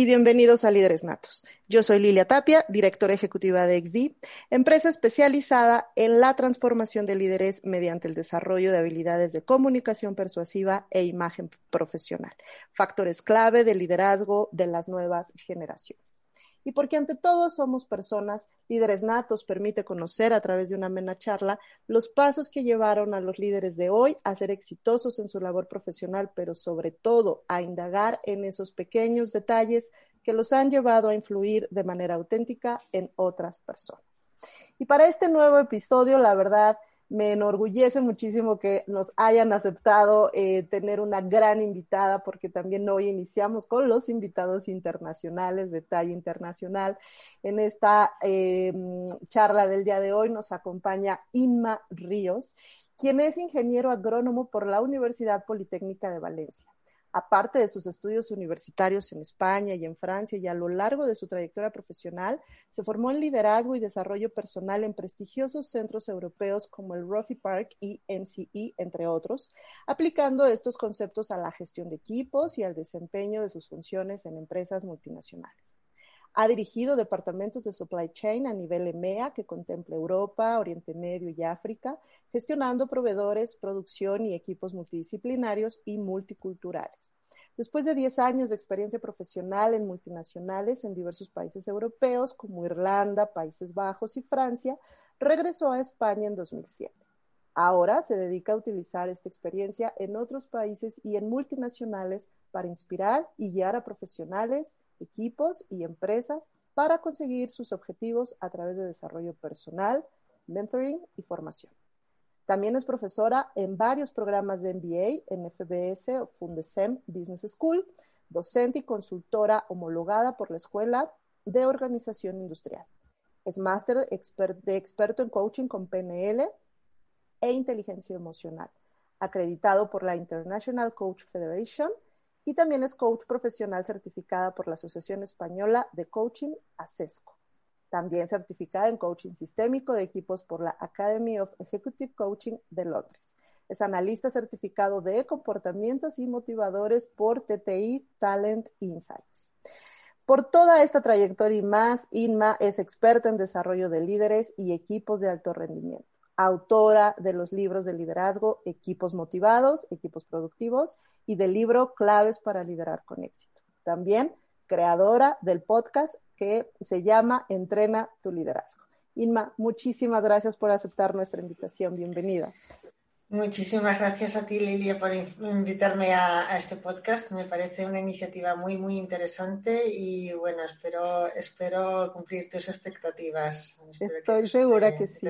Y bienvenidos a Líderes Natos. Yo soy Lilia Tapia, directora ejecutiva de XD, empresa especializada en la transformación de líderes mediante el desarrollo de habilidades de comunicación persuasiva e imagen profesional, factores clave de liderazgo de las nuevas generaciones y porque ante todo somos personas, líderes natos, permite conocer a través de una amena charla los pasos que llevaron a los líderes de hoy a ser exitosos en su labor profesional, pero sobre todo a indagar en esos pequeños detalles que los han llevado a influir de manera auténtica en otras personas. Y para este nuevo episodio, la verdad, me enorgullece muchísimo que nos hayan aceptado eh, tener una gran invitada, porque también hoy iniciamos con los invitados internacionales de talla internacional. En esta eh, charla del día de hoy nos acompaña Inma Ríos, quien es ingeniero agrónomo por la Universidad Politécnica de Valencia aparte de sus estudios universitarios en España y en Francia y a lo largo de su trayectoria profesional, se formó en liderazgo y desarrollo personal en prestigiosos centros europeos como el Roffey Park y NCE, entre otros, aplicando estos conceptos a la gestión de equipos y al desempeño de sus funciones en empresas multinacionales. Ha dirigido departamentos de supply chain a nivel EMEA, que contempla Europa, Oriente Medio y África, gestionando proveedores, producción y equipos multidisciplinarios y multiculturales. Después de 10 años de experiencia profesional en multinacionales en diversos países europeos como Irlanda, Países Bajos y Francia, regresó a España en 2007. Ahora se dedica a utilizar esta experiencia en otros países y en multinacionales para inspirar y guiar a profesionales, equipos y empresas para conseguir sus objetivos a través de desarrollo personal, mentoring y formación. También es profesora en varios programas de MBA en FBS Fundesem Business School, docente y consultora homologada por la Escuela de Organización Industrial. Es máster de experto en coaching con PNL e inteligencia emocional, acreditado por la International Coach Federation y también es coach profesional certificada por la Asociación Española de Coaching, ASESCO. También certificada en coaching sistémico de equipos por la Academy of Executive Coaching de Londres. Es analista certificado de comportamientos y motivadores por TTI Talent Insights. Por toda esta trayectoria y más, Inma es experta en desarrollo de líderes y equipos de alto rendimiento autora de los libros de liderazgo Equipos Motivados, Equipos Productivos y del libro Claves para Liderar con Éxito. También creadora del podcast que se llama Entrena tu Liderazgo. Inma, muchísimas gracias por aceptar nuestra invitación. Bienvenida. Muchísimas gracias a ti, Lilia, por invitarme a, este podcast. Me parece una iniciativa muy, muy interesante y bueno, espero, espero cumplir tus expectativas. Estoy segura que sí.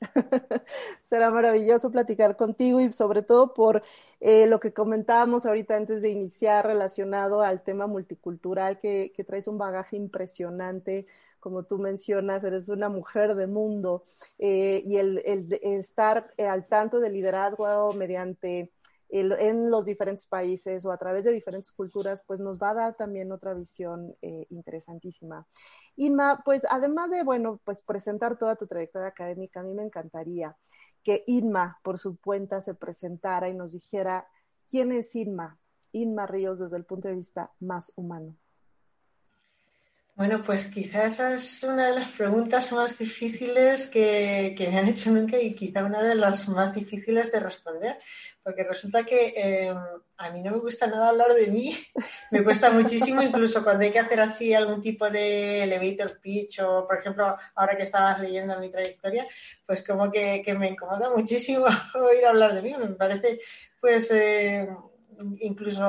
Será maravilloso platicar contigo y sobre todo por eh, lo que comentábamos ahorita antes de iniciar relacionado al tema multicultural que, que traes un bagaje impresionante como tú mencionas, eres una mujer de mundo eh, y el, estar eh, al tanto del liderazgo mediante en los diferentes países o a través de diferentes culturas, pues nos va a dar también otra visión eh, interesantísima. Inma, pues además de, bueno, pues presentar toda tu trayectoria académica, a mí me encantaría que Inma por su cuenta se presentara y nos dijera quién es Inma, Inma Ríos desde el punto de vista más humano. Bueno, pues quizás esa es una de las preguntas más difíciles que, me han hecho nunca y quizá una de las más difíciles de responder, porque resulta que em, a mí no me gusta nada hablar de mí, me cuesta muchísimo, incluso cuando hay que hacer así algún tipo de elevator pitch o, por ejemplo, ahora que estabas leyendo mi trayectoria, pues como que, me incomoda muchísimo oír hablar de mí, me parece pues... Eh, incluso,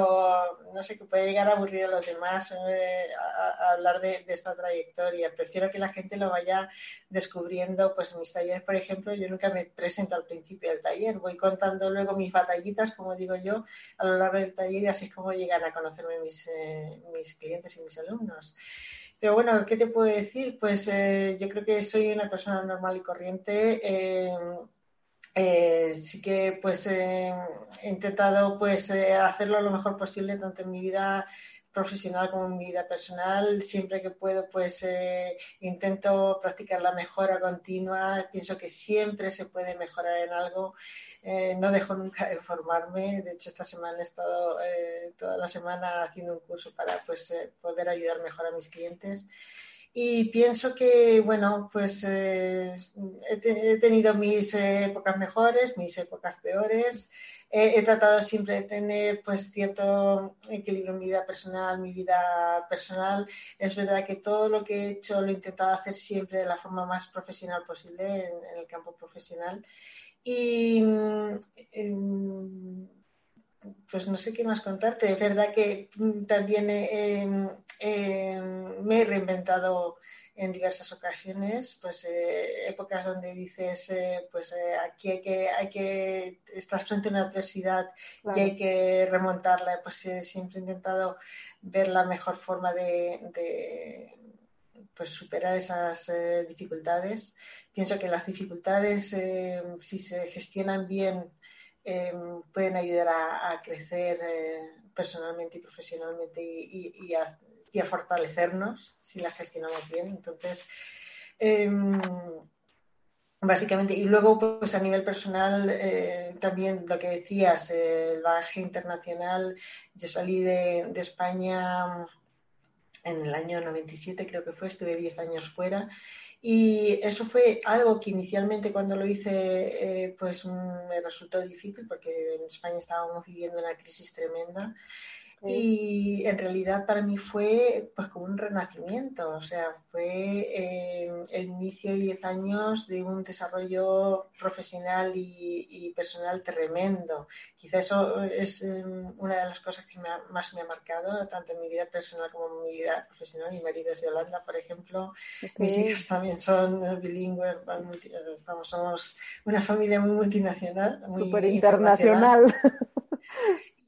no sé, que puede llegar a aburrir a los demás eh, a, hablar de, esta trayectoria. Prefiero que la gente lo vaya descubriendo, pues mis talleres, por ejemplo, yo nunca me presento al principio del taller, voy contando luego mis batallitas, como digo yo, a lo largo del taller y así es como llegan a conocerme mis, eh, mis clientes y mis alumnos. Pero bueno, ¿qué te puedo decir? Pues eh, yo creo que soy una persona normal y corriente eh, sí que pues he intentado pues hacerlo lo mejor posible tanto en mi vida profesional como en mi vida personal. Siempre que puedo, pues eh, intento practicar la mejora continua. Pienso que siempre se puede mejorar en algo. Eh, no dejo nunca de formarme. De hecho, esta semana he estado eh, toda la semana haciendo un curso para pues, poder ayudar mejor a mis clientes. Y pienso que, bueno, pues he, tenido mis épocas mejores, mis épocas peores he, tratado siempre de tener pues cierto equilibrio en mi vida personal, mi vida personal. Es verdad que todo lo que he hecho lo he intentado hacer siempre de la forma más profesional posible en, el campo profesional. Y em, pues no sé qué más contarte. Es verdad que también me he reinventado en diversas ocasiones, pues eh, épocas donde dices, eh, pues eh, aquí hay que, hay que, estar frente a una adversidad y hay que remontarla, pues siempre he intentado ver la mejor forma de, pues superar esas dificultades. Pienso que las dificultades, si se gestionan bien, pueden ayudar a, crecer personalmente y profesionalmente y, a, y a fortalecernos si la gestionamos bien. Entonces, em, básicamente, y luego, pues a nivel personal, eh, también lo que decías, el bagaje internacional, yo salí de, España en el año 97, creo que fue, estuve 10 años fuera. Y eso fue algo que inicialmente cuando lo hice, eh, pues me resultó difícil porque en España estábamos viviendo una crisis tremenda y en realidad para mí fue pues como un renacimiento, o sea, fue eh, el inicio de 10 años de un desarrollo profesional y, personal tremendo. Quizá eso es em, una de las cosas que más me ha marcado, tanto en mi vida personal como en mi vida profesional. Mi marido es de Holanda, por ejemplo, mis hijas también son bilingües, vamos, somos una familia muy multinacional. Súper internacional.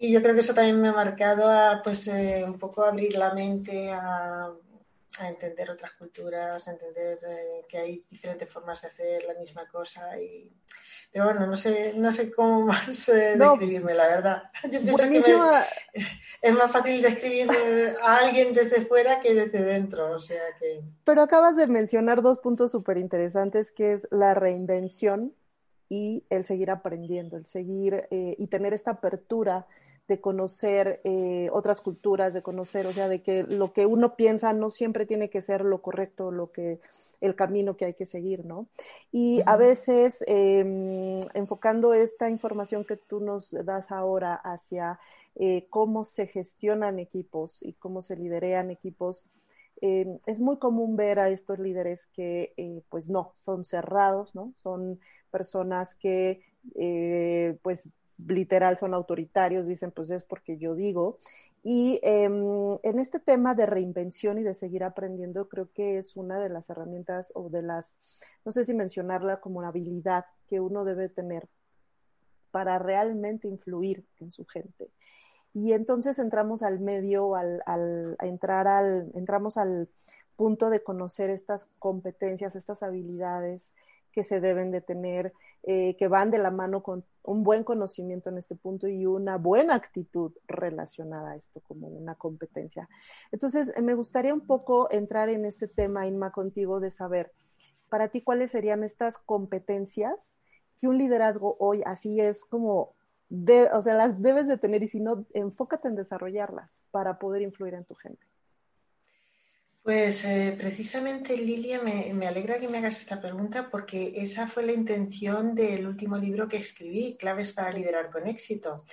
Y yo creo que eso también me ha marcado a, pues, eh, un poco abrir la mente a, entender otras culturas, a entender eh, que hay diferentes formas de hacer la misma cosa. Y... Pero bueno, no sé, no sé cómo más eh, describirme, la verdad. Yo pienso que es más fácil describir a alguien desde fuera que desde dentro. O sea que... Pero acabas de mencionar dos puntos súper interesantes, que es la reinvención y el seguir aprendiendo, el seguir y tener esta apertura de conocer eh, otras culturas, de conocer, o sea, de que lo que uno piensa no siempre tiene que ser lo correcto, lo que el camino que hay que seguir, ¿no? Y a veces em, enfocando esta información que tú nos das ahora hacia eh, cómo se gestionan equipos y cómo se liderean equipos, em, es muy común ver a estos líderes que, eh, pues no, son cerrados, ¿no? Son personas que, pues, literal son autoritarios, dicen pues es porque yo digo. Y em, en este tema de reinvención y de seguir aprendiendo, creo que es una de las herramientas o de las, no sé si mencionarla como una habilidad que uno debe tener para realmente influir en su gente. Y entonces entramos al medio, al, al entrar al, entramos al punto de conocer estas competencias, estas habilidades que se deben de tener, eh, que van de la mano con un buen conocimiento en este punto y una buena actitud relacionada a esto como una competencia. Entonces, me gustaría un poco entrar en este tema, Inma, contigo, de saber, para ti, cuáles serían estas competencias que un liderazgo hoy así es como, de, o sea, las debes de tener y si no, enfócate en desarrollarlas para poder influir en tu gente. Pues eh, precisamente, Lilia, me, alegra que me hagas esta pregunta porque esa fue la intención del último libro que escribí, Claves para liderar con éxito.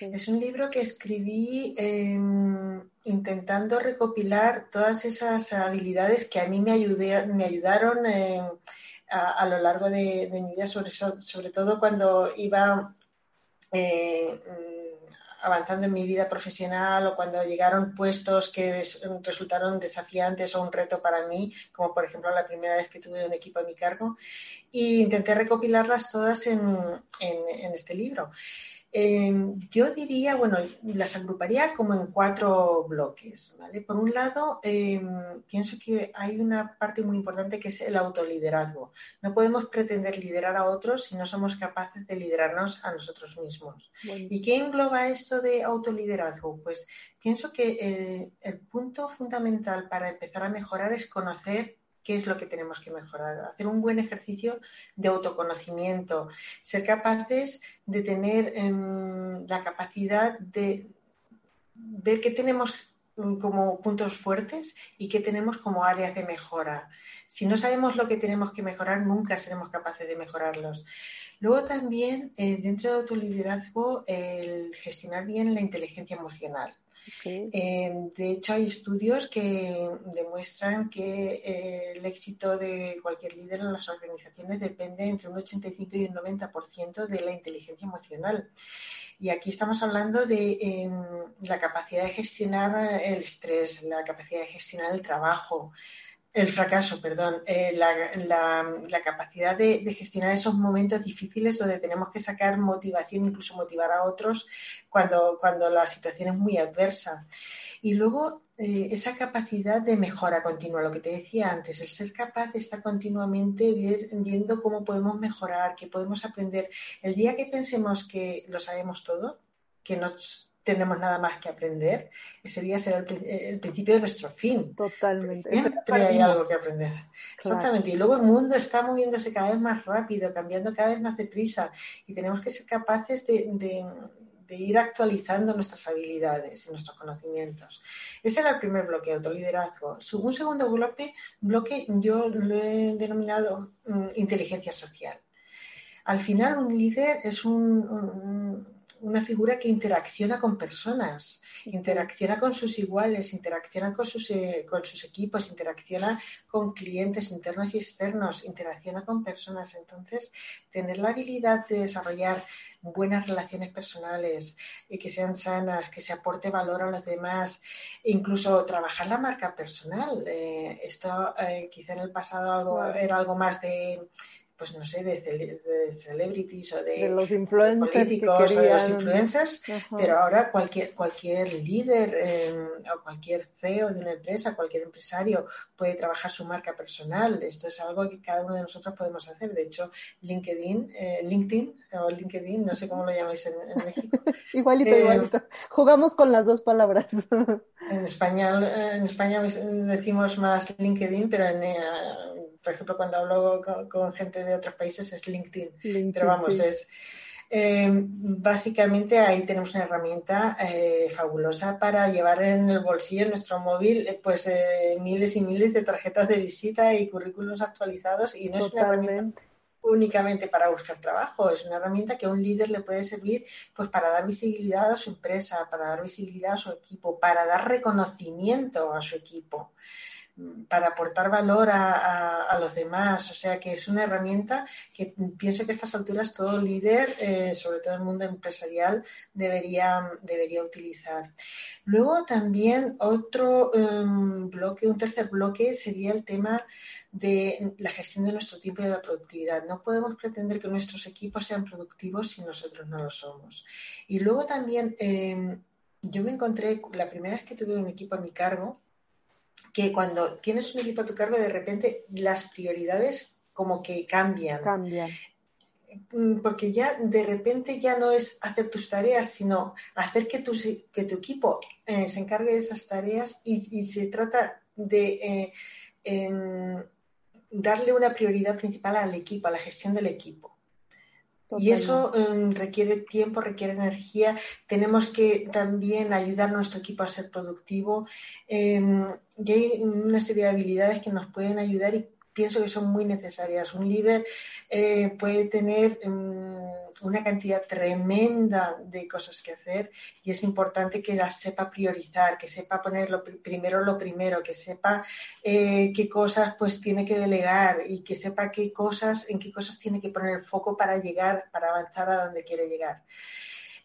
Es un libro que escribí em, intentando recopilar todas esas habilidades que a mí me, me ayudaron em, a, lo largo de, mi vida, sobre, sobre todo cuando iba... Eh, avanzando en mi vida profesional o cuando llegaron puestos que resultaron desafiantes o un reto para mí, como por ejemplo la primera vez que tuve un equipo a mi cargo, e intenté recopilarlas todas en, en, este libro. Em, yo diría, bueno, las agruparía como en cuatro bloques, ¿vale? Por un lado, em, pienso que hay una parte muy importante que es el autoliderazgo. No podemos pretender liderar a otros si no somos capaces de liderarnos a nosotros mismos. ¿Y qué engloba esto de autoliderazgo? Pues pienso que eh, el punto fundamental para empezar a mejorar es conocer qué es lo que tenemos que mejorar, hacer un buen ejercicio de autoconocimiento, ser capaces de tener em, la capacidad de ver qué tenemos como puntos fuertes y qué tenemos como áreas de mejora. Si no sabemos lo que tenemos que mejorar, nunca seremos capaces de mejorarlos. Luego también, eh, dentro de autoliderazgo, el gestionar bien la inteligencia emocional. Eh, de hecho, hay estudios que demuestran que eh, el éxito de cualquier líder en las organizaciones depende entre un 85 y un 90% de la inteligencia emocional. Y aquí estamos hablando de em, la capacidad de gestionar el estrés, la capacidad de gestionar el trabajo, el fracaso, perdón, eh, la, capacidad de, gestionar esos momentos difíciles donde tenemos que sacar motivación, incluso motivar a otros cuando, cuando la situación es muy adversa. Y luego eh, esa capacidad de mejora continua, lo que te decía antes, el ser capaz de estar continuamente viendo cómo podemos mejorar, que podemos aprender. El día que pensemos que lo sabemos todo, que nos tenemos nada más que aprender, ese día será el, principio de nuestro fin. Totalmente. Siempre hay algo que aprender. Exactamente. Y luego el mundo está moviéndose cada vez más rápido, cambiando cada vez más deprisa y tenemos que ser capaces de, ir actualizando nuestras habilidades y nuestros conocimientos. Ese era el primer bloque, autoliderazgo. Un segundo bloque, bloque yo lo he denominado mm, inteligencia social. Al final, un líder es un una figura que interacciona con personas, interacciona con sus iguales, interacciona con sus, eh, con sus equipos, interacciona con clientes internos y externos, interacciona con personas. Entonces, tener la habilidad de desarrollar buenas relaciones personales, y que sean sanas, que se aporte valor a los demás, e incluso trabajar la marca personal. Eh, esto eh, quizá en el pasado algo, era algo más de pues no sé, de, celebrities o de, los influencers políticos o de los influencers, pero ahora cualquier, cualquier líder em, o cualquier CEO de una empresa, cualquier empresario puede trabajar su marca personal. Esto es algo que cada uno de nosotros podemos hacer. De hecho, LinkedIn, eh, LinkedIn o LinkedIn, no sé cómo lo llamáis en, México. igualito, eh, igualito. Jugamos con las dos palabras. en español, en España decimos más LinkedIn, pero en, eh, por ejemplo, cuando hablo con, gente de otros países es LinkedIn. Pero vamos, es eh, básicamente ahí tenemos una herramienta eh, fabulosa para llevar en el bolsillo, en nuestro móvil, eh, pues miles y miles de tarjetas de visita y currículos actualizados y no es una herramienta únicamente para buscar trabajo, es una herramienta que a un líder le puede servir pues para dar visibilidad a su empresa, para dar visibilidad a su equipo, para dar reconocimiento a su equipo para aportar valor a, los demás. O sea que es una herramienta que pienso que a estas alturas todo líder, eh, sobre todo el mundo empresarial, debería, debería utilizar. Luego también otro em, bloque, un tercer bloque sería el tema de la gestión de nuestro tiempo y de la productividad. No podemos pretender que nuestros equipos sean productivos si nosotros no lo somos. Y luego también em, yo me encontré, la primera vez que tuve un equipo a mi cargo, que cuando tienes un equipo a tu cargo, de repente las prioridades como que cambian. Cambian. Mm, porque ya de repente ya no es hacer tus tareas, sino hacer que tu, que tu equipo eh, se encargue de esas tareas y, se trata de eh, em, darle una prioridad principal al equipo, a la gestión del equipo. Y eso em, requiere tiempo, requiere energía. Tenemos que también ayudar a nuestro equipo a ser productivo. Em, y hay una serie de habilidades que nos pueden ayudar y pienso que son muy necesarias. Un líder eh, puede tener mm, una cantidad tremenda de cosas que hacer y es importante que las sepa priorizar, que sepa poner primero lo primero, que sepa eh, qué cosas pues tiene que delegar y que sepa qué cosas, en qué cosas tiene que poner el foco para llegar, para avanzar a donde quiere llegar.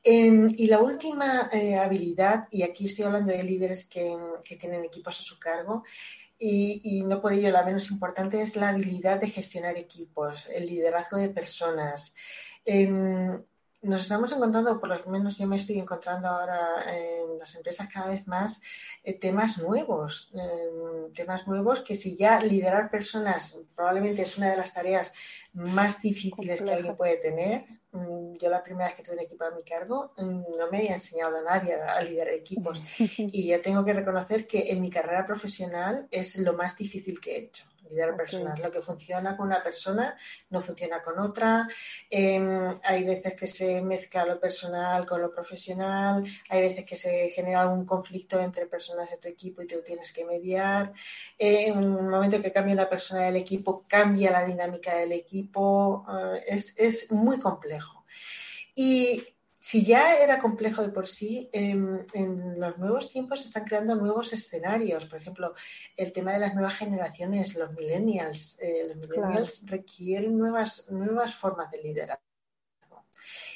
Em, y la última eh, habilidad, y aquí estoy hablando de líderes que, que tienen equipos a su cargo, y, no por ello la menos importante es la habilidad de gestionar equipos, el liderazgo de personas. Em, nos estamos encontrando, por lo menos yo me estoy encontrando ahora en las empresas cada vez más eh, temas nuevos, em, temas nuevos que si ya liderar personas probablemente es una de las tareas más difíciles que alguien puede tener. Mm, yo la primera vez que tuve un equipo a mi cargo mm, no me había enseñado a nadie a liderar equipos. Y yo tengo que reconocer que en mi carrera profesional es lo más difícil que he hecho liderar personas. Lo que funciona con una persona no funciona con otra. Em, hay veces que se mezcla lo personal con lo profesional. Hay veces que se genera algún conflicto entre personas de tu equipo y tú tienes que mediar. en un momento que cambia una persona del equipo, cambia la dinámica del equipo. Eh, es, es muy complejo. Y si ya era complejo de por sí, em, en los nuevos tiempos se están creando nuevos escenarios. Por ejemplo, el tema de las nuevas generaciones, los millennials. Eh, los millennials requieren nuevas, nuevas formas de liderar.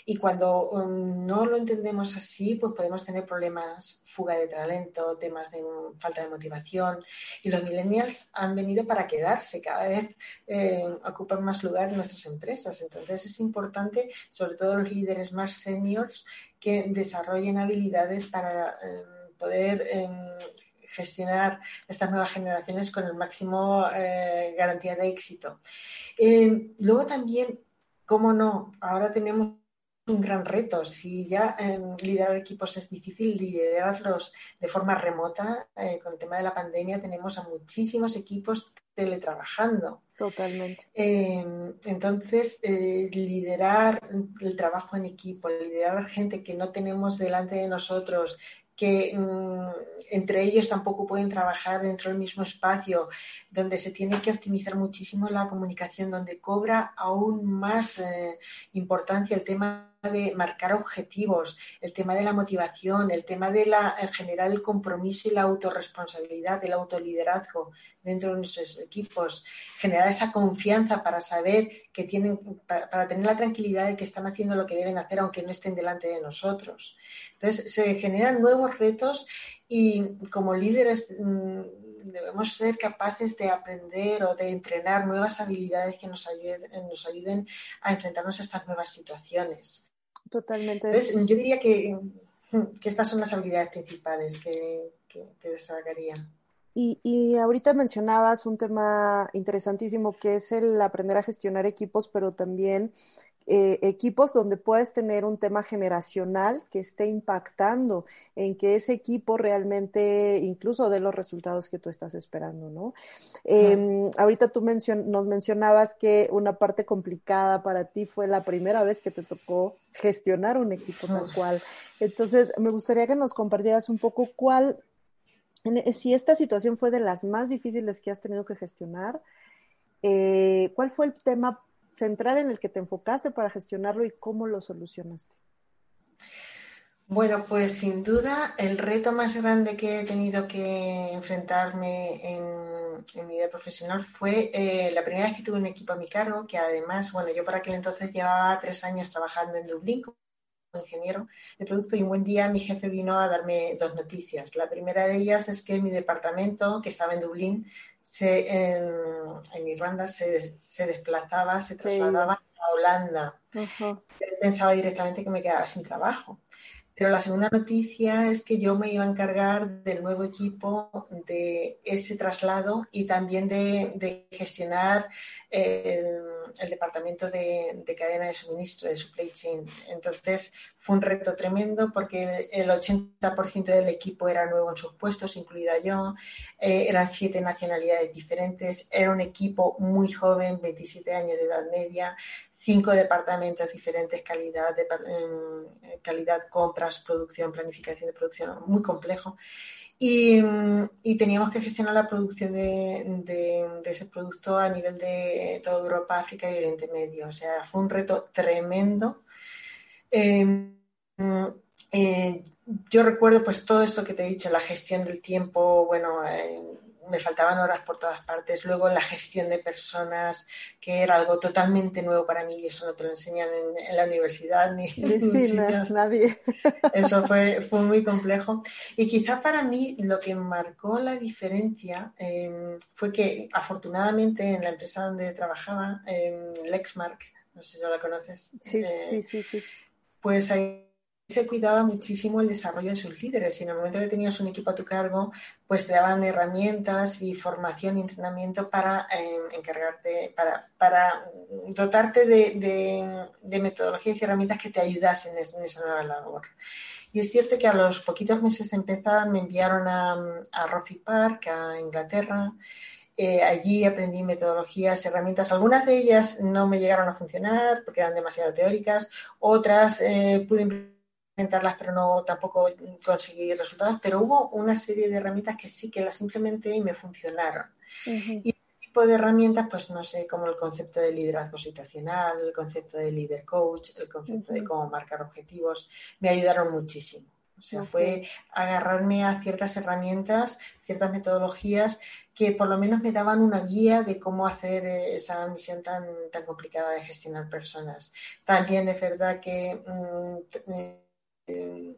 Y cuando um, no lo entendemos así, pues podemos tener problemas, fuga de talento, temas de falta de motivación. Y los millennials han venido para quedarse, cada vez eh, ocupan más lugar en nuestras empresas. Entonces es importante, sobre todo los líderes más seniors, que desarrollen habilidades para em, poder em, gestionar estas nuevas generaciones con el máximo eh, garantía de éxito. Em, luego también, cómo no, ahora tenemos un gran reto. Si ya em, liderar equipos es difícil, liderarlos de forma remota, eh, con el tema de la pandemia tenemos a muchísimos equipos teletrabajando. Totalmente. Em, entonces, eh, liderar el trabajo en equipo, liderar gente que no tenemos delante de nosotros, que mm, entre ellos tampoco pueden trabajar dentro del mismo espacio, donde se tiene que optimizar muchísimo la comunicación, donde cobra aún más eh, importancia el tema de marcar objetivos, el tema de la motivación, el tema de la, en general el compromiso y la autorresponsabilidad, el autoliderazgo dentro de nuestros equipos, generar esa confianza para saber que tienen, para, tener la tranquilidad de que están haciendo lo que deben hacer aunque no estén delante de nosotros. Entonces se generan nuevos retos y como líderes mm, debemos ser capaces de aprender o de entrenar nuevas habilidades que nos ayuden, nos ayuden a enfrentarnos a estas nuevas situaciones. Totalmente. Entonces, yo diría que, estas son las habilidades principales que, que, destacaría. Y, y, ahorita mencionabas un tema interesantísimo que es el aprender a gestionar equipos, pero también eh, equipos donde puedes tener un tema generacional que esté impactando en que ese equipo realmente incluso dé los resultados que tú estás esperando, ¿no? Em, ahorita tú nos mencionabas que una parte complicada para ti fue la primera vez que te tocó gestionar un equipo tal cual. Entonces, me gustaría que nos compartieras un poco cuál, si esta situación fue de las más difíciles que has tenido que gestionar, eh, ¿cuál fue el tema central en el que te enfocaste para gestionarlo y cómo lo solucionaste? Bueno, pues sin duda el reto más grande que he tenido que enfrentarme en, mi vida profesional fue eh, la primera vez que tuve un equipo a mi cargo, que además, bueno, yo por aquel entonces llevaba tres años trabajando en Dublín como ingeniero de producto y un buen día mi jefe vino a darme dos noticias. La primera de ellas es que mi departamento, que estaba en Dublín, se, en, Irlanda se, se, desplazaba, se trasladaba a Holanda. Pensaba directamente que me quedaba sin trabajo. Pero la segunda noticia es que yo me iba a encargar del nuevo equipo, de ese traslado y también de, gestionar el, departamento de, cadena de suministro, de supply chain. Entonces fue un reto tremendo porque el 80% del equipo era nuevo en sus puestos, incluida yo. Eh, eran siete nacionalidades diferentes. Era un equipo muy joven, 27 años de edad media cinco departamentos diferentes, calidad, de, em, calidad, compras, producción, planificación de producción, muy complejo. Y, teníamos que gestionar la producción de, ese producto a nivel de toda Europa, África y Oriente Medio. O sea, fue un reto tremendo. Em, eh, yo recuerdo pues todo esto que te he dicho, la gestión del tiempo, bueno, me faltaban horas por todas partes. Luego la gestión de personas, que era algo totalmente nuevo para mí y eso no te lo enseñan en, la universidad ni en nadie. Eso fue, fue muy complejo. Y quizá para mí lo que marcó la diferencia em, fue que afortunadamente en la empresa donde trabajaba, eh, Lexmark, no sé si ya la conoces. Sí, eh, sí, sí, sí pues ahí se cuidaba muchísimo el desarrollo de sus líderes y en el momento que tenías un equipo a tu cargo, pues te daban herramientas y formación y entrenamiento para eh, encargarte, para, para dotarte de, metodologías y herramientas que te ayudasen en, esa nueva labor. Y es cierto que a los poquitos meses de empezar me enviaron a, a Roffy Park, a Inglaterra. Eh, allí aprendí metodologías, herramientas. Algunas de ellas no me llegaron a funcionar porque eran demasiado teóricas. Otras eh, pude implementarlas, pero no tampoco conseguí resultados. Pero hubo una serie de herramientas que sí que las implementé y me funcionaron. Y este tipo de herramientas, pues no sé, como el concepto de liderazgo situacional, el concepto de líder coach, el concepto de cómo marcar objetivos, me ayudaron muchísimo. O sea, fue agarrarme a ciertas herramientas, ciertas metodologías que por lo menos me daban una guía de cómo hacer eh, esa misión tan, tan complicada de gestionar personas. También es verdad que mm, eh,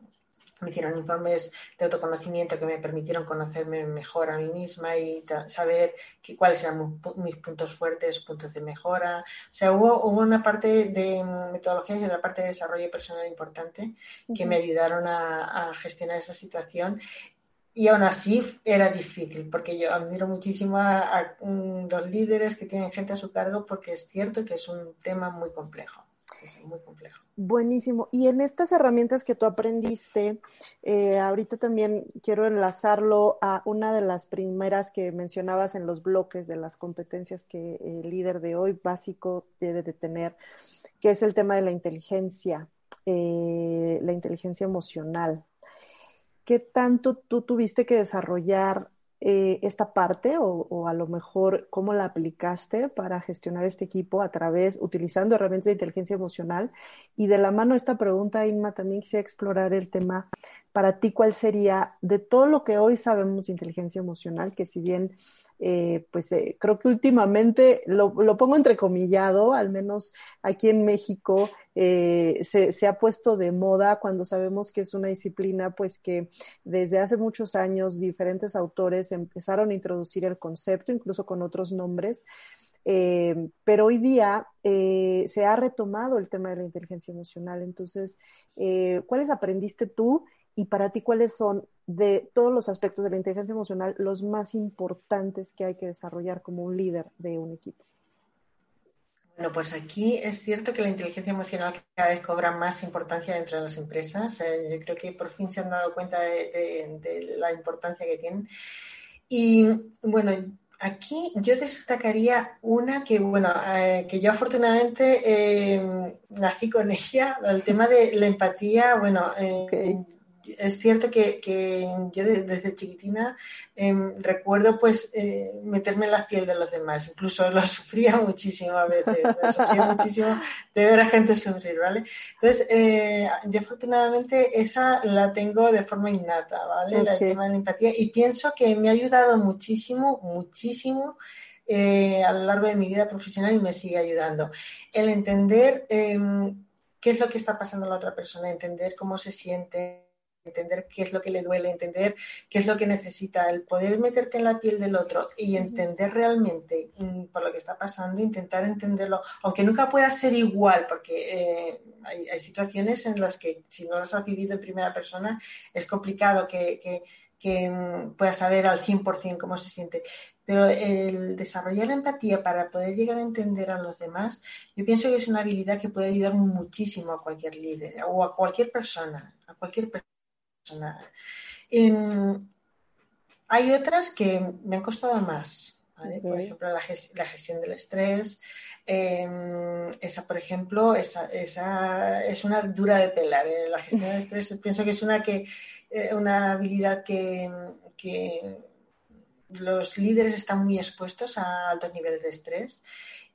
me hicieron informes de autoconocimiento que me permitieron conocerme mejor a mí misma y saber cuáles eran mis puntos fuertes, puntos de mejora. O sea, hubo, una parte de metodologías y una parte de desarrollo personal importante que me ayudaron a, gestionar esa situación y aún así era difícil, porque yo admiro muchísimo a, los líderes que tienen gente a su cargo, porque es cierto que es un tema muy complejo muy complejo. Buenísimo. Y en estas herramientas que tú aprendiste, eh, ahorita también quiero enlazarlo a una de las primeras que mencionabas en los bloques de las competencias que el líder de hoy básico debe de tener, que es el tema de la inteligencia, eh, la inteligencia emocional. ¿Qué tanto tú tuviste que desarrollar eh, esta parte o, a lo mejor cómo la aplicaste para gestionar este equipo a través, utilizando herramientas de inteligencia emocional. Y de la mano esta pregunta, Inma, también quisiera explorar el tema para ti, ¿cuál sería de todo lo que hoy sabemos de inteligencia emocional, que si bien eh, pues eh, creo que últimamente lo, lo, pongo entrecomillado, al menos aquí en México eh, se, se, ha puesto de moda cuando sabemos que es una disciplina pues que desde hace muchos años diferentes autores empezaron a introducir el concepto, incluso con otros nombres. Pero hoy día se ha retomado el tema de la inteligencia emocional. Entonces, ¿cuáles aprendiste tú y para ti cuáles son de todos los aspectos de la inteligencia emocional los más importantes que hay que desarrollar como un líder de un equipo? Bueno, pues aquí es cierto que la inteligencia emocional cada vez cobra más importancia dentro de las empresas. Eh, yo creo que por fin se han dado cuenta de, la importancia que tienen. Y bueno, aquí yo destacaría una que, bueno, eh, que yo afortunadamente eh, nací con ella, el tema de la empatía, bueno, es cierto que, yo desde chiquitina em, recuerdo pues eh, meterme en las pieles de los demás, incluso lo sufría muchísimo a veces, sufría muchísimo de ver a gente sufrir, ¿vale? Entonces, eh, yo afortunadamente esa la tengo de forma innata, ¿vale? El tema de la empatía y pienso que me ha ayudado muchísimo, muchísimo eh, a lo largo de mi vida profesional y me sigue ayudando. El entender em, qué es lo que está pasando a la otra persona, entender cómo se siente entender qué es lo que le duele, entender qué es lo que necesita, el poder meterte en la piel del otro y entender realmente mm, por lo que está pasando, intentar entenderlo, aunque nunca pueda ser igual, porque eh, hay, situaciones en las que si no las has vivido en primera persona es complicado que, que, que mm, puedas saber al 100% cómo se siente. Pero el desarrollar empatía para poder llegar a entender a los demás, yo pienso que es una habilidad que puede ayudar muchísimo a cualquier líder o a cualquier persona, a cualquier persona Em, hay otras que me han costado más. Por ejemplo, la, gestión del estrés. Em, esa, por ejemplo, esa, es una dura de pelar. ¿eh? La gestión del estrés pienso que es una, que, eh, una habilidad que, los líderes están muy expuestos a altos niveles de estrés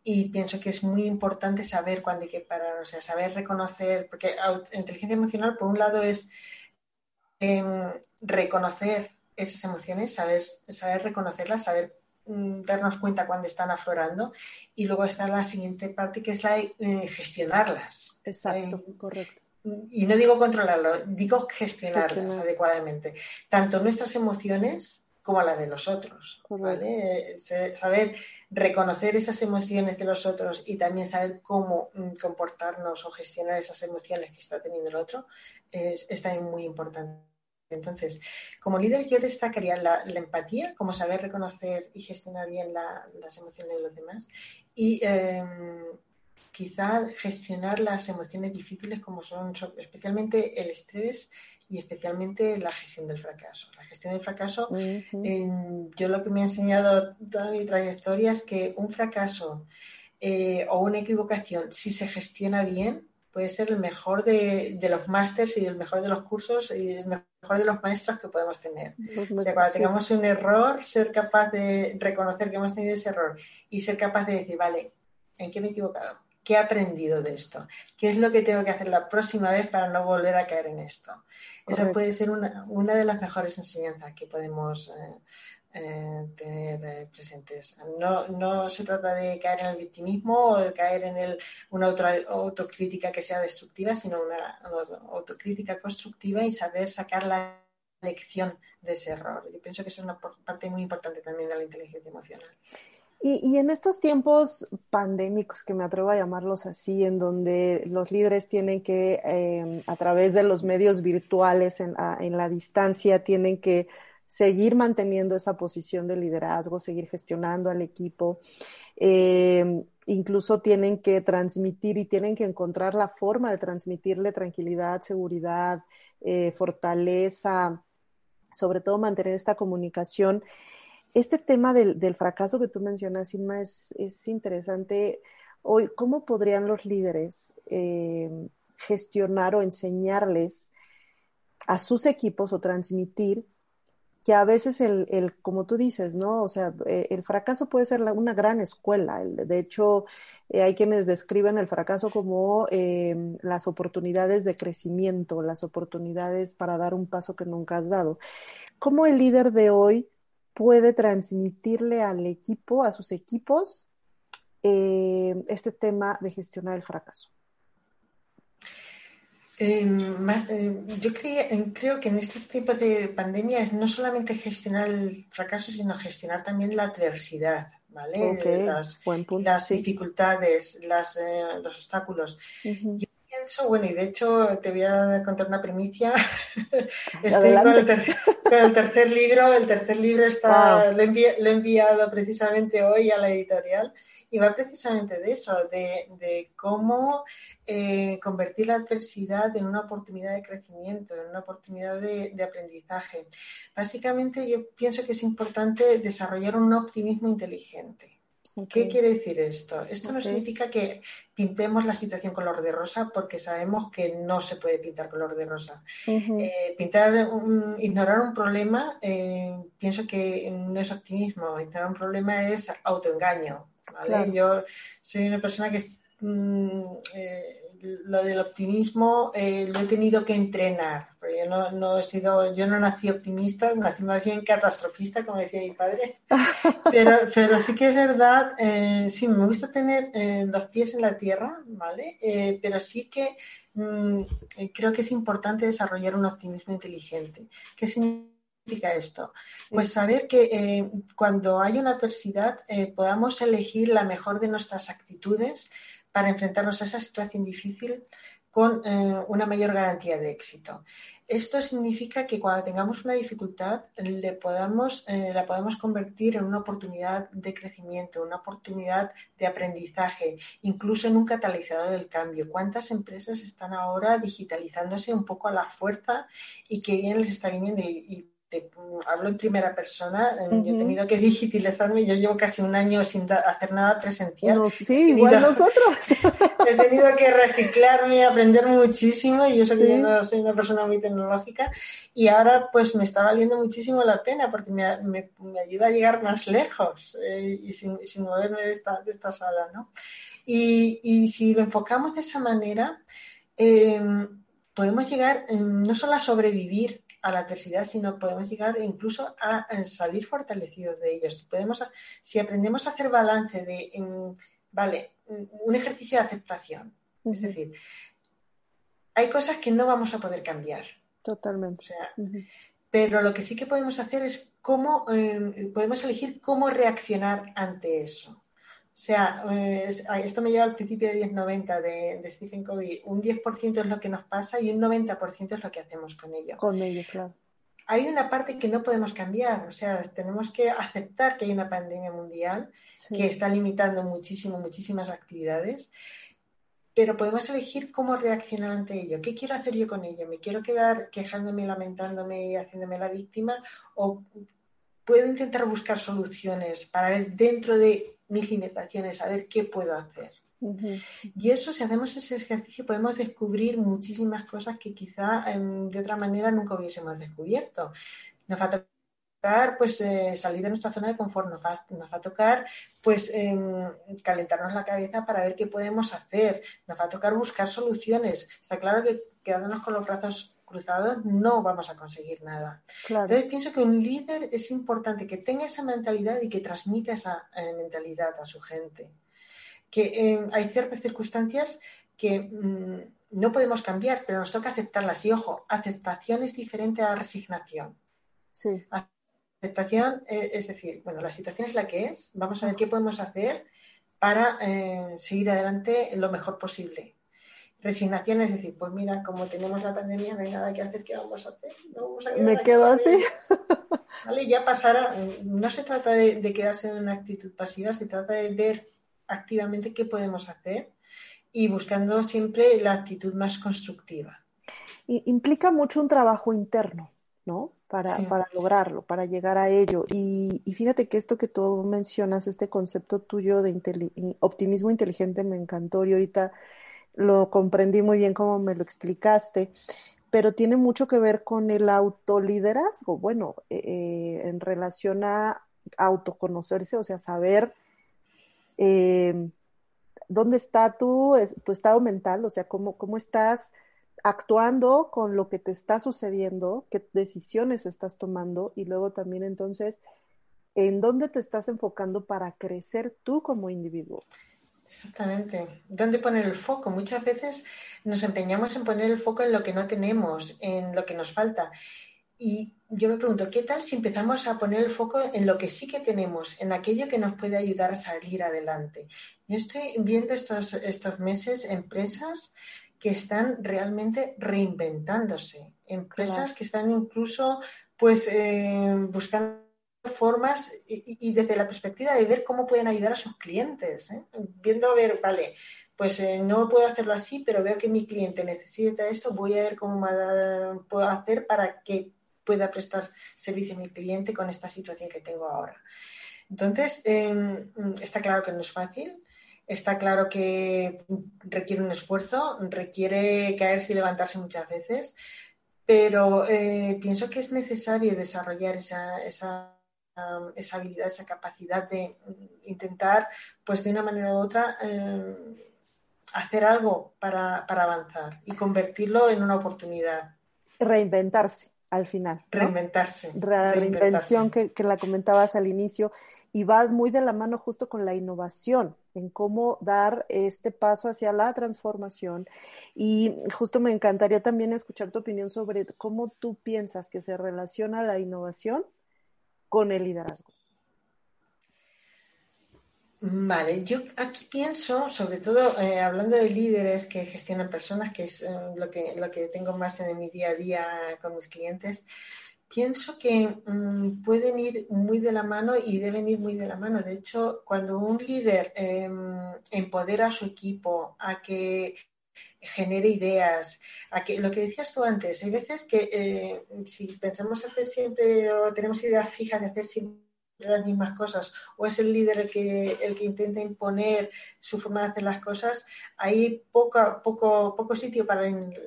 y pienso que es muy importante saber cuándo hay que parar, o sea, saber reconocer, porque inteligencia emocional, por un lado, es Em, reconocer esas emociones, saber, saber reconocerlas, saber mm, darnos cuenta cuando están aflorando y luego está la siguiente parte que es la de eh, gestionarlas. Exacto, eh, correcto. Y no digo controlarlo, digo gestionarlas adecuadamente. Tanto nuestras emociones como la de los otros, ¿vale? Saber reconocer esas emociones de los otros y también saber cómo mm, comportarnos o gestionar esas emociones que está teniendo el otro es, también muy importante. Entonces, como líder yo destacaría la, empatía, como saber reconocer y gestionar bien las emociones de los demás y em, quizá gestionar las emociones difíciles como son especialmente el estrés y especialmente la gestión del fracaso. La gestión del fracaso, yo lo que me ha enseñado toda mi trayectoria es que un fracaso eh, o una equivocación, si se gestiona bien, puede ser el mejor de, los másters y el mejor de los cursos y el mejor de los maestros que podemos tener. O sea, cuando tengamos un error, ser capaz de reconocer que hemos tenido ese error y ser capaz de decir, vale, ¿en qué me he equivocado? ¿Qué he aprendido de esto? ¿Qué es lo que tengo que hacer la próxima vez para no volver a caer en esto? Esa puede ser una, de las mejores enseñanzas que podemos eh, eh, tener eh, presentes. No, se trata de caer en el victimismo o de caer en el, una otra autocrítica que sea destructiva, sino una, autocrítica constructiva y saber sacar la lección de ese error. Yo pienso que es una parte muy importante también de la inteligencia emocional. Y, en estos tiempos pandémicos, que me atrevo a llamarlos así, en donde los líderes tienen que, em, a través de los medios virtuales, en, la distancia, tienen que seguir manteniendo esa posición de liderazgo, seguir gestionando al equipo, em, incluso tienen que transmitir y tienen que encontrar la forma de transmitirle tranquilidad, seguridad, eh, fortaleza, sobre todo mantener esta comunicación este tema del, fracaso que tú mencionas, Inma, es, interesante. Hoy, ¿cómo podrían los líderes eh, gestionar o enseñarles a sus equipos o transmitir que a veces el, como tú dices, ¿no? O sea, eh, el fracaso puede ser una gran escuela. de hecho, eh, hay quienes describen el fracaso como las oportunidades de crecimiento, las oportunidades para dar un paso que nunca has dado. ¿Cómo el líder de hoy puede transmitirle al equipo, a sus equipos, eh, este tema de gestionar el fracaso? Em, em, yo creo que en estos tiempos de pandemia es no solamente gestionar el fracaso, sino gestionar también la adversidad, ¿vale? las, dificultades, eh, los obstáculos bueno, y de hecho te voy a contar una primicia. Estoy con el, tercer, libro. El tercer libro está, lo, he enviado precisamente hoy a la editorial y va precisamente de eso, de, cómo eh, convertir la adversidad en una oportunidad de crecimiento, en una oportunidad de, aprendizaje. Básicamente yo pienso que es importante desarrollar un optimismo inteligente. ¿Qué quiere decir esto? Esto no significa que pintemos la situación color de rosa porque sabemos que no se puede pintar color de rosa. Eh, pintar, ignorar un problema, eh, pienso que no es optimismo. Ignorar un problema es autoengaño. Yo soy una persona que mm, eh, lo del optimismo lo he tenido que entrenar yo no, no, he sido, yo no nací optimista, nací más bien catastrofista, como decía mi padre. Pero, pero sí que es verdad, eh, sí, me gusta tener eh, los pies en la tierra, ¿vale? Eh, pero sí que mm, creo que es importante desarrollar un optimismo inteligente. ¿Qué significa esto? Pues saber que cuando hay una adversidad podamos elegir la mejor de nuestras actitudes para enfrentarnos a esa situación difícil con una mayor garantía de éxito. Esto significa que cuando tengamos una dificultad le podamos, eh, la podemos convertir en una oportunidad de crecimiento, una oportunidad de aprendizaje, incluso en un catalizador del cambio. ¿Cuántas empresas están ahora digitalizándose un poco a la fuerza y que bien les está viniendo? y hablo en primera persona, eh, yo he tenido que digitalizarme, yo llevo casi un año sin hacer nada presencial. sí, igual nosotros. he tenido que reciclarme, aprender muchísimo y eso que yo no soy una persona muy tecnológica y ahora pues me está valiendo muchísimo la pena porque me, me, ayuda a llegar más lejos eh, y sin, sin, moverme de esta, de esta sala, ¿no? Y, y si lo enfocamos de esa manera, eh, podemos llegar no solo a sobrevivir a la adversidad, sino podemos llegar incluso a, salir fortalecidos de ellos. Si, podemos, si aprendemos a hacer balance de, vale, un ejercicio de aceptación, es decir, hay cosas que no vamos a poder cambiar. Totalmente. O sea, pero lo que sí que podemos hacer es cómo, eh, podemos elegir cómo reaccionar ante eso. O sea, eh, esto me lleva al principio de 1090 de, de Stephen Covey. Un 10% es lo que nos pasa y un 90% es lo que hacemos con ello. Con ello, claro. Hay una parte que no podemos cambiar, o sea, tenemos que aceptar que hay una pandemia mundial que está limitando muchísimo, muchísimas actividades pero podemos elegir cómo reaccionar ante ello. ¿Qué quiero hacer yo con ello? ¿Me quiero quedar quejándome, lamentándome y haciéndome la víctima? ¿O puedo intentar buscar soluciones para ver dentro de mis limitaciones, a ver qué puedo hacer? Y eso, si hacemos ese ejercicio, podemos descubrir muchísimas cosas que quizá em, de otra manera nunca hubiésemos descubierto. Nos va a pues eh, salir de nuestra zona de confort, nos va, nos va a tocar pues em, calentarnos la cabeza para ver qué podemos hacer, nos va a tocar buscar soluciones. Está claro que quedándonos con los brazos cruzados no vamos a conseguir nada. Entonces pienso que un líder es importante que tenga esa mentalidad y que transmita esa eh, mentalidad a su gente. Que em, hay ciertas circunstancias que mm, no podemos cambiar, pero nos toca aceptarlas. Y ojo, aceptación es diferente a resignación. Sí aceptación, eh, es decir, bueno, la situación es la que es, vamos a ver qué podemos hacer para eh, seguir adelante lo mejor posible. Resignación es decir, pues mira, como tenemos la pandemia, no hay nada que hacer, ¿qué vamos a hacer? Me quedo así. Vale, ya pasará. No se trata de, quedarse en una actitud pasiva, se trata de ver activamente qué podemos hacer y buscando siempre la actitud más constructiva. implica mucho un trabajo interno, ¿no? para, para lograrlo, para llegar a ello. Y, fíjate que esto que tú mencionas, este concepto tuyo de optimismo inteligente me encantó y ahorita lo comprendí muy bien como me lo explicaste, pero tiene mucho que ver con el autoliderazgo, bueno, eh, eh, en relación a autoconocerse, o sea, saber eh, dónde está tu, tu estado mental, o sea, cómo, cómo estás actuando con lo que te está sucediendo, qué decisiones estás tomando y luego también entonces en dónde te estás enfocando para crecer tú como individuo. Exactamente. ¿Dónde poner el foco? Muchas veces nos empeñamos en poner el foco en lo que no tenemos, en lo que nos falta. Y yo me pregunto, ¿qué tal si empezamos a poner el foco en lo que sí que tenemos, en aquello que nos puede ayudar a salir adelante? Yo estoy viendo estos, estos meses empresas que están realmente reinventándose, empresas que están incluso pues eh, buscando formas y, desde la perspectiva de ver cómo pueden ayudar a sus clientes, ¿eh? viendo a ver, vale, pues eh, no puedo hacerlo así, pero veo que mi cliente necesita esto, voy a ver cómo puedo hacer para que pueda prestar servicio a mi cliente con esta situación que tengo ahora. Entonces, em, está claro que no es fácil, Está claro que requiere un esfuerzo, requiere caerse y levantarse muchas veces, pero eh, pienso que es necesario desarrollar esa, esa, esa, habilidad, esa capacidad de intentar, pues de una manera u otra, eh, hacer algo para, avanzar y convertirlo en una oportunidad. Reinventarse al final. Reinventarse. La reinvención que, que la comentabas al inicio y va muy de la mano justo con la innovación, en cómo dar este paso hacia la transformación. Y justo me encantaría también escuchar tu opinión sobre cómo tú piensas que se relaciona la innovación con el liderazgo. Vale, yo aquí pienso, sobre todo eh, hablando de líderes que gestionan personas, que es eh, lo, que, lo que tengo más en mi día a día con mis clientes, pienso que mm, pueden ir muy de la mano y deben ir muy de la mano. De hecho, cuando un líder em, empodera a su equipo a que genere ideas, a que lo que decías tú antes, hay veces que eh, si pensamos hacer siempre o tenemos ideas fijas de hacer siempre las mismas cosas o es el líder el que, el que intenta imponer su forma de hacer las cosas, hay poco, poco, poco sitio para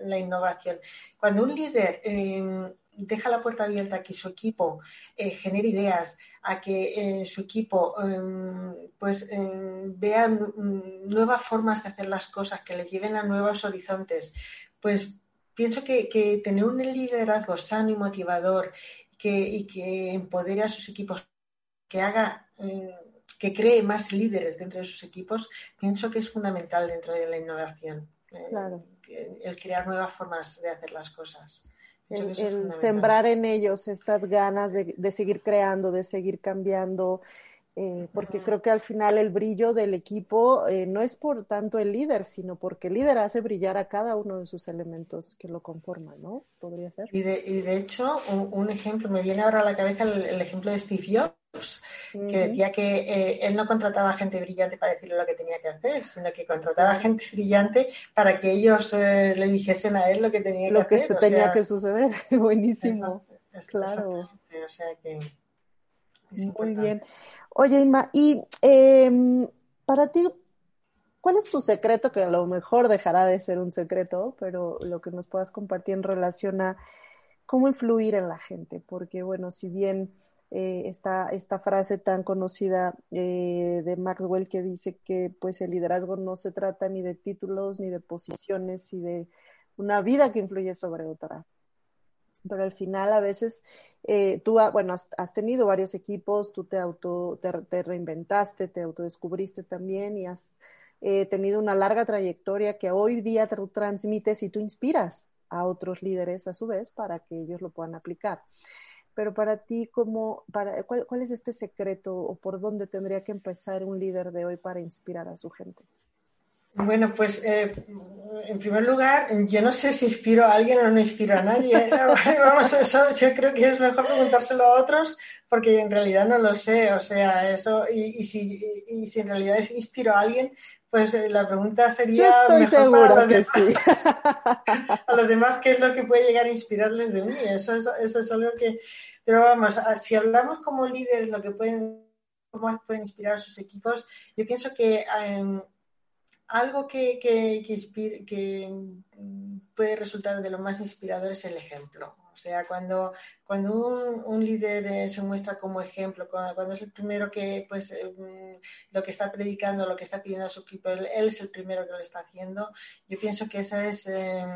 la innovación. Cuando un líder em, deja la puerta abierta a que su equipo eh, genere ideas, a que eh, su equipo em, pues em, vea nuevas formas de hacer las cosas, que le lleven a nuevos horizontes, pues pienso que, tener un liderazgo sano y motivador y que empodere a sus equipos, que haga em, que cree más líderes dentro de sus equipos, pienso que es fundamental dentro de la innovación. Eh, el crear nuevas formas de hacer las cosas. El, sembrar en ellos estas ganas de, de seguir creando, de seguir cambiando, eh, porque creo que al final el brillo del equipo eh, no es por tanto el líder, sino porque el líder hace brillar a cada uno de sus elementos que lo conforman, ¿no? Podría ser. Y de, y de hecho, un, ejemplo, me viene ahora a la cabeza el, ejemplo de Steve Jobs, que decía que eh, él no contrataba gente brillante para decirle lo que tenía que hacer, sino que contrataba gente brillante para que ellos le dijesen a él lo que tenía que hacer. Lo que tenía que suceder, buenísimo. claro. O sea que... Muy bien. Oye, Inma, y em, para ti, ¿cuál es tu secreto? Que a lo mejor dejará de ser un secreto, pero lo que nos puedas compartir en relación a cómo influir en la gente, porque bueno, si bien eh, esta, esta frase tan conocida eh, de Maxwell que dice que pues el liderazgo no se trata ni de títulos ni de posiciones, y de una vida que influye sobre otra pero al final a veces eh, tú, bueno, has, tenido varios equipos, tú te auto, te, reinventaste, te autodescubriste también y has tenido una larga trayectoria que hoy día tú transmites y tú inspiras a otros líderes a su vez para que ellos lo puedan aplicar. Pero para ti, ¿cómo, para, cuál, ¿cuál es este secreto o por dónde tendría que empezar un líder de hoy para inspirar a su gente? Bueno, pues eh, en primer lugar, yo no sé si inspiro a alguien o no inspiro a nadie. Vamos, eso yo creo que es mejor preguntárselo a otros porque en realidad no lo sé. O sea, eso, y, si, y si en realidad inspiro a alguien, pues eh, la pregunta sería mejor para los demás. a los demás, ¿qué es lo que puede llegar a inspirarles de mí? Eso es, eso es algo que. Pero vamos, si hablamos como líderes, lo que pueden, cómo pueden inspirar a sus equipos, yo pienso que. Em, algo que, que, mm, puede resultar de lo más inspirador es el ejemplo. O sea, cuando, cuando un, líder eh, se muestra como ejemplo, cuando, es el primero que, pues, eh, lo que está predicando, lo que está pidiendo a su equipo, él, es el primero que lo está haciendo, yo pienso que esa es em,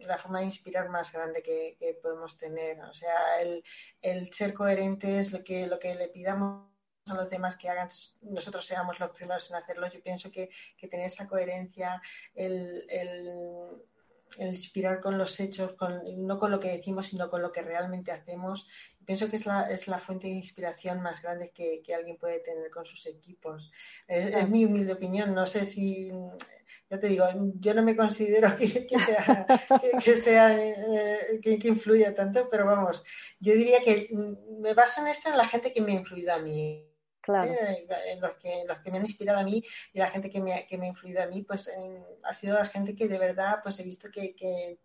la forma de inspirar más grande que, podemos tener. O sea, el, el, ser coherente es lo que, lo que le pidamos a los demás que hagan, nosotros seamos los primeros en hacerlo. Yo pienso que, tener esa coherencia, el, inspirar con los hechos, no con lo que decimos, sino con lo que realmente hacemos, pienso que es la, es la fuente de inspiración más grande que, alguien puede tener con sus equipos. Es, mi humilde opinión, no sé si, ya te digo, yo no me considero que, sea, que, sea eh, que, influya tanto, pero vamos, yo diría que me baso en esto en la gente que me ha influido a mí. Claro. Eh, los, que, los que me han inspirado a mí y la gente que me, que me ha influido a mí, pues ha sido la gente que de verdad pues he visto que, que,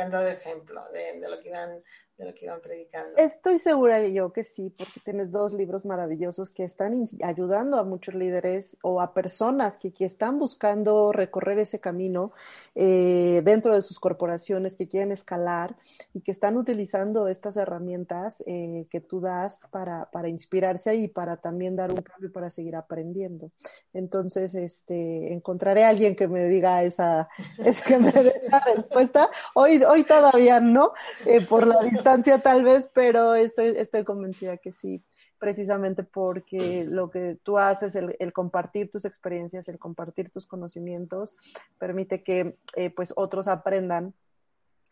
han dado ejemplo de, de, lo que iban de lo que iban predicando. Estoy segura yo que sí, porque tienes dos libros maravillosos que están ayudando a muchos líderes o a personas que, están buscando recorrer ese camino eh, dentro de sus corporaciones, que quieren escalar y que están utilizando estas herramientas eh, que tú das para, para inspirarse y para también dar un cambio para seguir aprendiendo. Entonces, este, encontraré a alguien que me diga esa, es que me dé esa respuesta. Hoy, hoy todavía no, eh, por la tal vez, pero estoy, estoy convencida que sí, precisamente porque lo que tú haces, el, el compartir tus experiencias, el compartir tus conocimientos, permite que eh, pues otros aprendan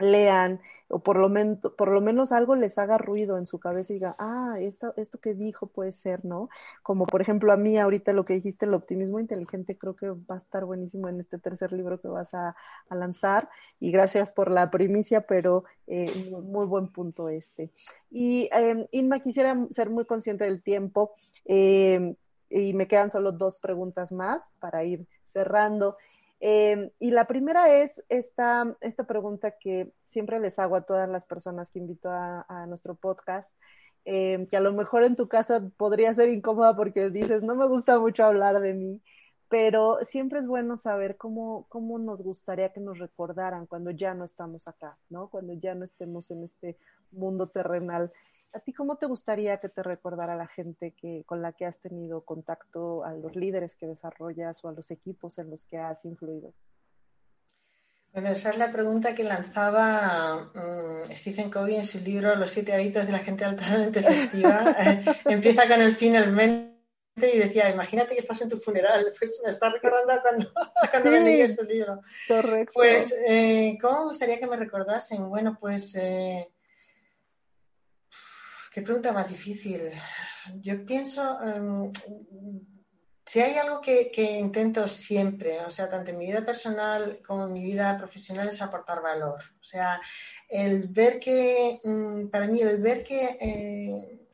lean o por lo, menos por lo menos algo les haga ruido en su cabeza y diga, ah, esto, esto que dijo puede ser, ¿no? Como por ejemplo a mí ahorita lo que dijiste, el optimismo inteligente, creo que va a estar buenísimo en este tercer libro que vas a, lanzar y gracias por la primicia, pero eh, muy, buen punto este. Y eh, Inma, quisiera ser muy consciente del tiempo em, y me quedan solo dos preguntas más para ir cerrando. Em, y la primera es esta, esta pregunta que siempre les hago a todas las personas que invito a, nuestro podcast, em, que a lo mejor en tu caso podría ser incómoda porque dices, no me gusta mucho hablar de mí, pero siempre es bueno saber cómo, cómo nos gustaría que nos recordaran cuando ya no estamos acá, ¿no? Cuando ya no estemos en este mundo terrenal. ¿A ti cómo te gustaría que te recordara la gente que, con la que has tenido contacto, a los líderes que desarrollas o a los equipos en los que has influido? Bueno, esa es la pregunta que lanzaba mm, Stephen Covey en su libro Los siete hábitos de la gente altamente efectiva. Empieza con el fin, el men y decía, imagínate que estás en tu funeral, pues me está recordando cuando, cuando me leí ese libro. Correcto. Pues, eh, ¿cómo me gustaría que me recordasen? Bueno, pues, eh, qué pregunta más difícil. Yo pienso, em, si hay algo que, intento siempre, o sea, tanto en mi vida personal como en mi vida profesional, es aportar valor. O sea, el ver que, mm, para mí, el ver que eh,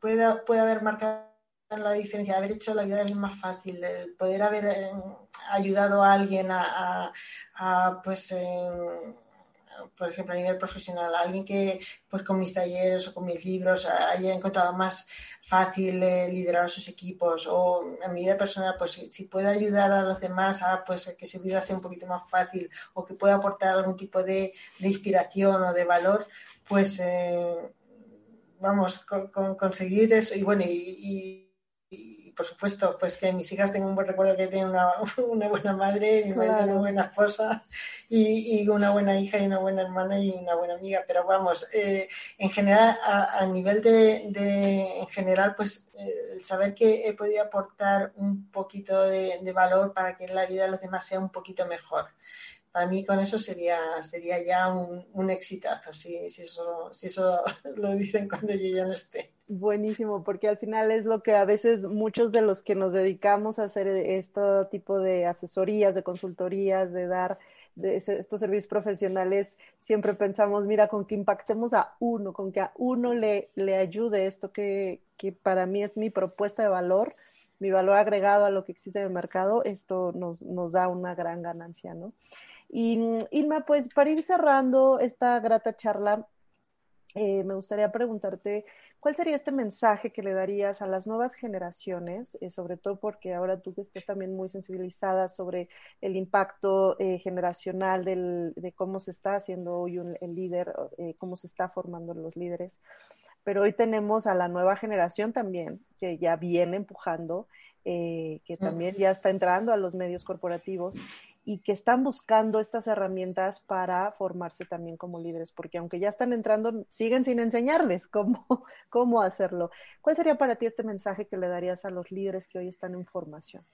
puede, haber marcado la diferencia, haber hecho la vida de más fácil, el poder haber eh, ayudado a alguien a, pues, por ejemplo, a nivel profesional, alguien que pues con mis talleres o con mis libros haya encontrado más fácil eh, liderar a sus equipos o en mi vida personal, pues si, puede ayudar a los demás a pues que su vida sea un poquito más fácil o que pueda aportar algún tipo de, inspiración o de valor, pues eh, vamos, con, conseguir eso. Y bueno, y por supuesto, pues que mis hijas tengan un buen recuerdo que tienen una, una buena madre, mi madre una buena esposa y, y, una buena hija y una buena hermana y una buena amiga. Pero vamos, eh, en general, a, nivel de, de, en general, pues eh, el saber que he podido aportar un poquito de, de valor para que la vida de los demás sea un poquito mejor para mí con eso sería, sería ya un, un exitazo, si, si, eso, si eso lo dicen cuando yo ya no esté. Buenísimo, porque al final es lo que a veces muchos de los que nos dedicamos a hacer este tipo de asesorías, de consultorías, de dar de estos servicios profesionales, siempre pensamos, mira, con que impactemos a uno, con que a uno le, le ayude esto que, que para mí es mi propuesta de valor, mi valor agregado a lo que existe en el mercado, esto nos, nos da una gran ganancia, ¿no? Y Irma, pues para ir cerrando esta grata charla, eh, me gustaría preguntarte, ¿cuál sería este mensaje que le darías a las nuevas generaciones, eh, sobre todo porque ahora tú que estás también muy sensibilizada sobre el impacto eh, generacional del, de cómo se está haciendo hoy un, el líder, cómo se está formando los líderes? Pero hoy tenemos a la nueva generación también, que ya viene empujando, que también ya está entrando a los medios corporativos y que están buscando estas herramientas para formarse también como líderes, porque aunque ya están entrando, siguen sin enseñarles cómo, cómo hacerlo. ¿Cuál sería para ti este mensaje que le darías a los líderes que hoy están en formación?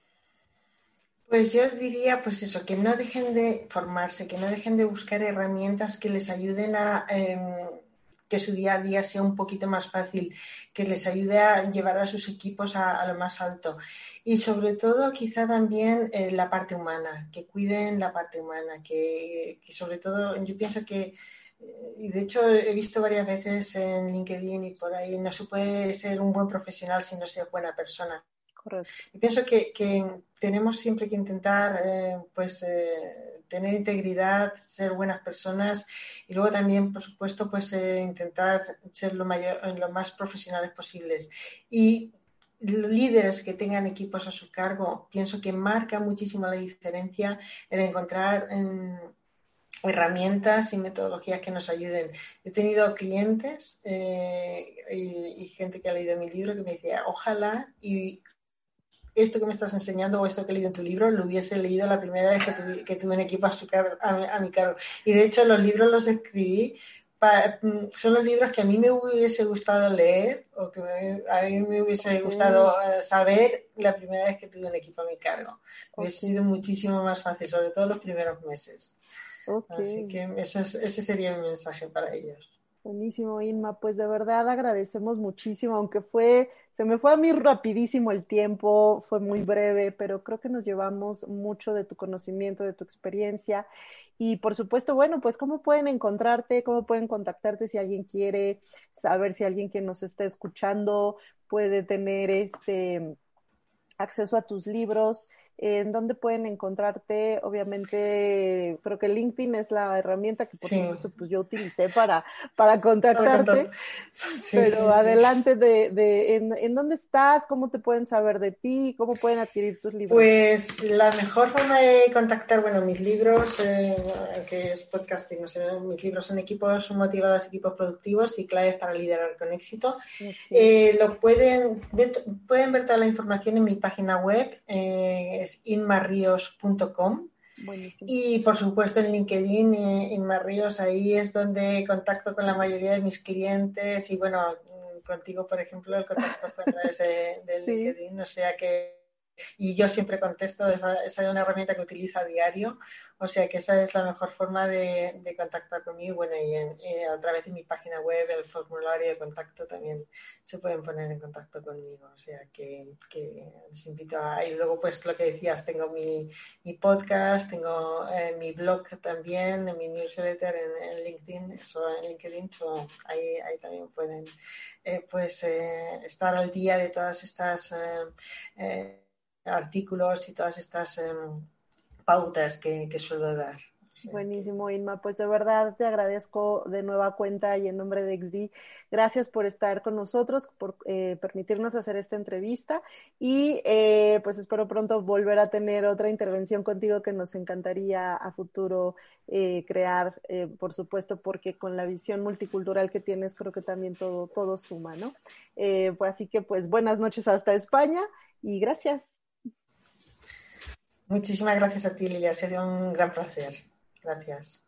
Pues yo diría, pues eso, que no dejen de formarse, que no dejen de buscar herramientas que les ayuden a, em, que su día a día sea un poquito más fácil, que les ayude a llevar a sus equipos a, lo más alto. Y sobre todo, quizá también eh, la parte humana, que cuiden la parte humana, que, sobre todo yo pienso que eh, y de hecho he visto varias veces en LinkedIn y por ahí, no se puede ser un buen profesional si no se es buena persona. Y pienso que, tenemos siempre que intentar eh, pues tener integridad, ser buenas personas y luego también, por supuesto, pues eh, intentar ser lo, mayor, lo más profesionales posibles. Y líderes que tengan equipos a su cargo, pienso que marca muchísimo la diferencia en encontrar herramientas y metodologías que nos ayuden. He tenido clientes eh, y, y, gente que ha leído mi libro que me decía, ojalá y esto que me estás enseñando o esto que he leído en tu libro lo hubiese leído la primera vez que, tuve, un equipo a, mi cargo. Y de hecho los libros los escribí, mm, son los libros que a mí me hubiese gustado leer o que a mí me hubiese gustado eh, saber la primera vez que tuve un equipo a mi cargo. Hubiese sido muchísimo más fácil, sobre todo los primeros meses. Así que eso ese sería mi mensaje para ellos. Buenísimo, Inma. Pues de verdad agradecemos muchísimo, aunque fue, se me fue a mí rapidísimo el tiempo, fue muy breve, pero creo que nos llevamos mucho de tu conocimiento, de tu experiencia. Y por supuesto, bueno, pues cómo pueden encontrarte, cómo pueden contactarte si alguien quiere saber si alguien que nos está escuchando puede tener este acceso a tus libros en dónde pueden encontrarte. Obviamente, creo que LinkedIn es la herramienta que por supuesto pues yo utilicé para, para contactarte. pero adelante de, de en, en, dónde estás, cómo te pueden saber de ti, cómo pueden adquirir tus libros. Pues la mejor forma de contactar, bueno, mis libros, eh, que es podcasting, no sé, mis libros son equipos motivados, equipos productivos y claves para liderar con éxito. Eh, lo pueden, pueden ver toda la información en mi página web. Eh, es inmarrios.com. Y por supuesto en LinkedIn, eh, Inmarrios, ahí es donde contacto con la mayoría de mis clientes y bueno, contigo, por ejemplo, el contacto fue a través de, LinkedIn, o sea que y yo siempre contesto, esa, esa, es una herramienta que utilizo a diario, o sea que esa es la mejor forma de, de contactar conmigo. Bueno, y, eh, a través de mi página web, el formulario de contacto también se pueden poner en contacto conmigo, o sea que, que les invito a... Y luego, pues lo que decías, tengo mi, mi podcast, tengo eh, mi blog también, mi newsletter en, LinkedIn, eso en LinkedIn, ahí, ahí también pueden eh, pues estar al día de todas estas artículos y todas estas em, pautas que, suelo dar. Buenísimo, Inma. Pues de verdad te agradezco de nueva cuenta y en nombre de XD. Gracias por estar con nosotros, por eh, permitirnos hacer esta entrevista y eh, pues espero pronto volver a tener otra intervención contigo que nos encantaría a futuro eh, crear, por supuesto, porque con la visión multicultural que tienes creo que también todo, todo suma, ¿no? pues así que pues buenas noches hasta España y gracias. Muchísimas gracias a ti, Lilia. Ha sido un gran placer. Gracias.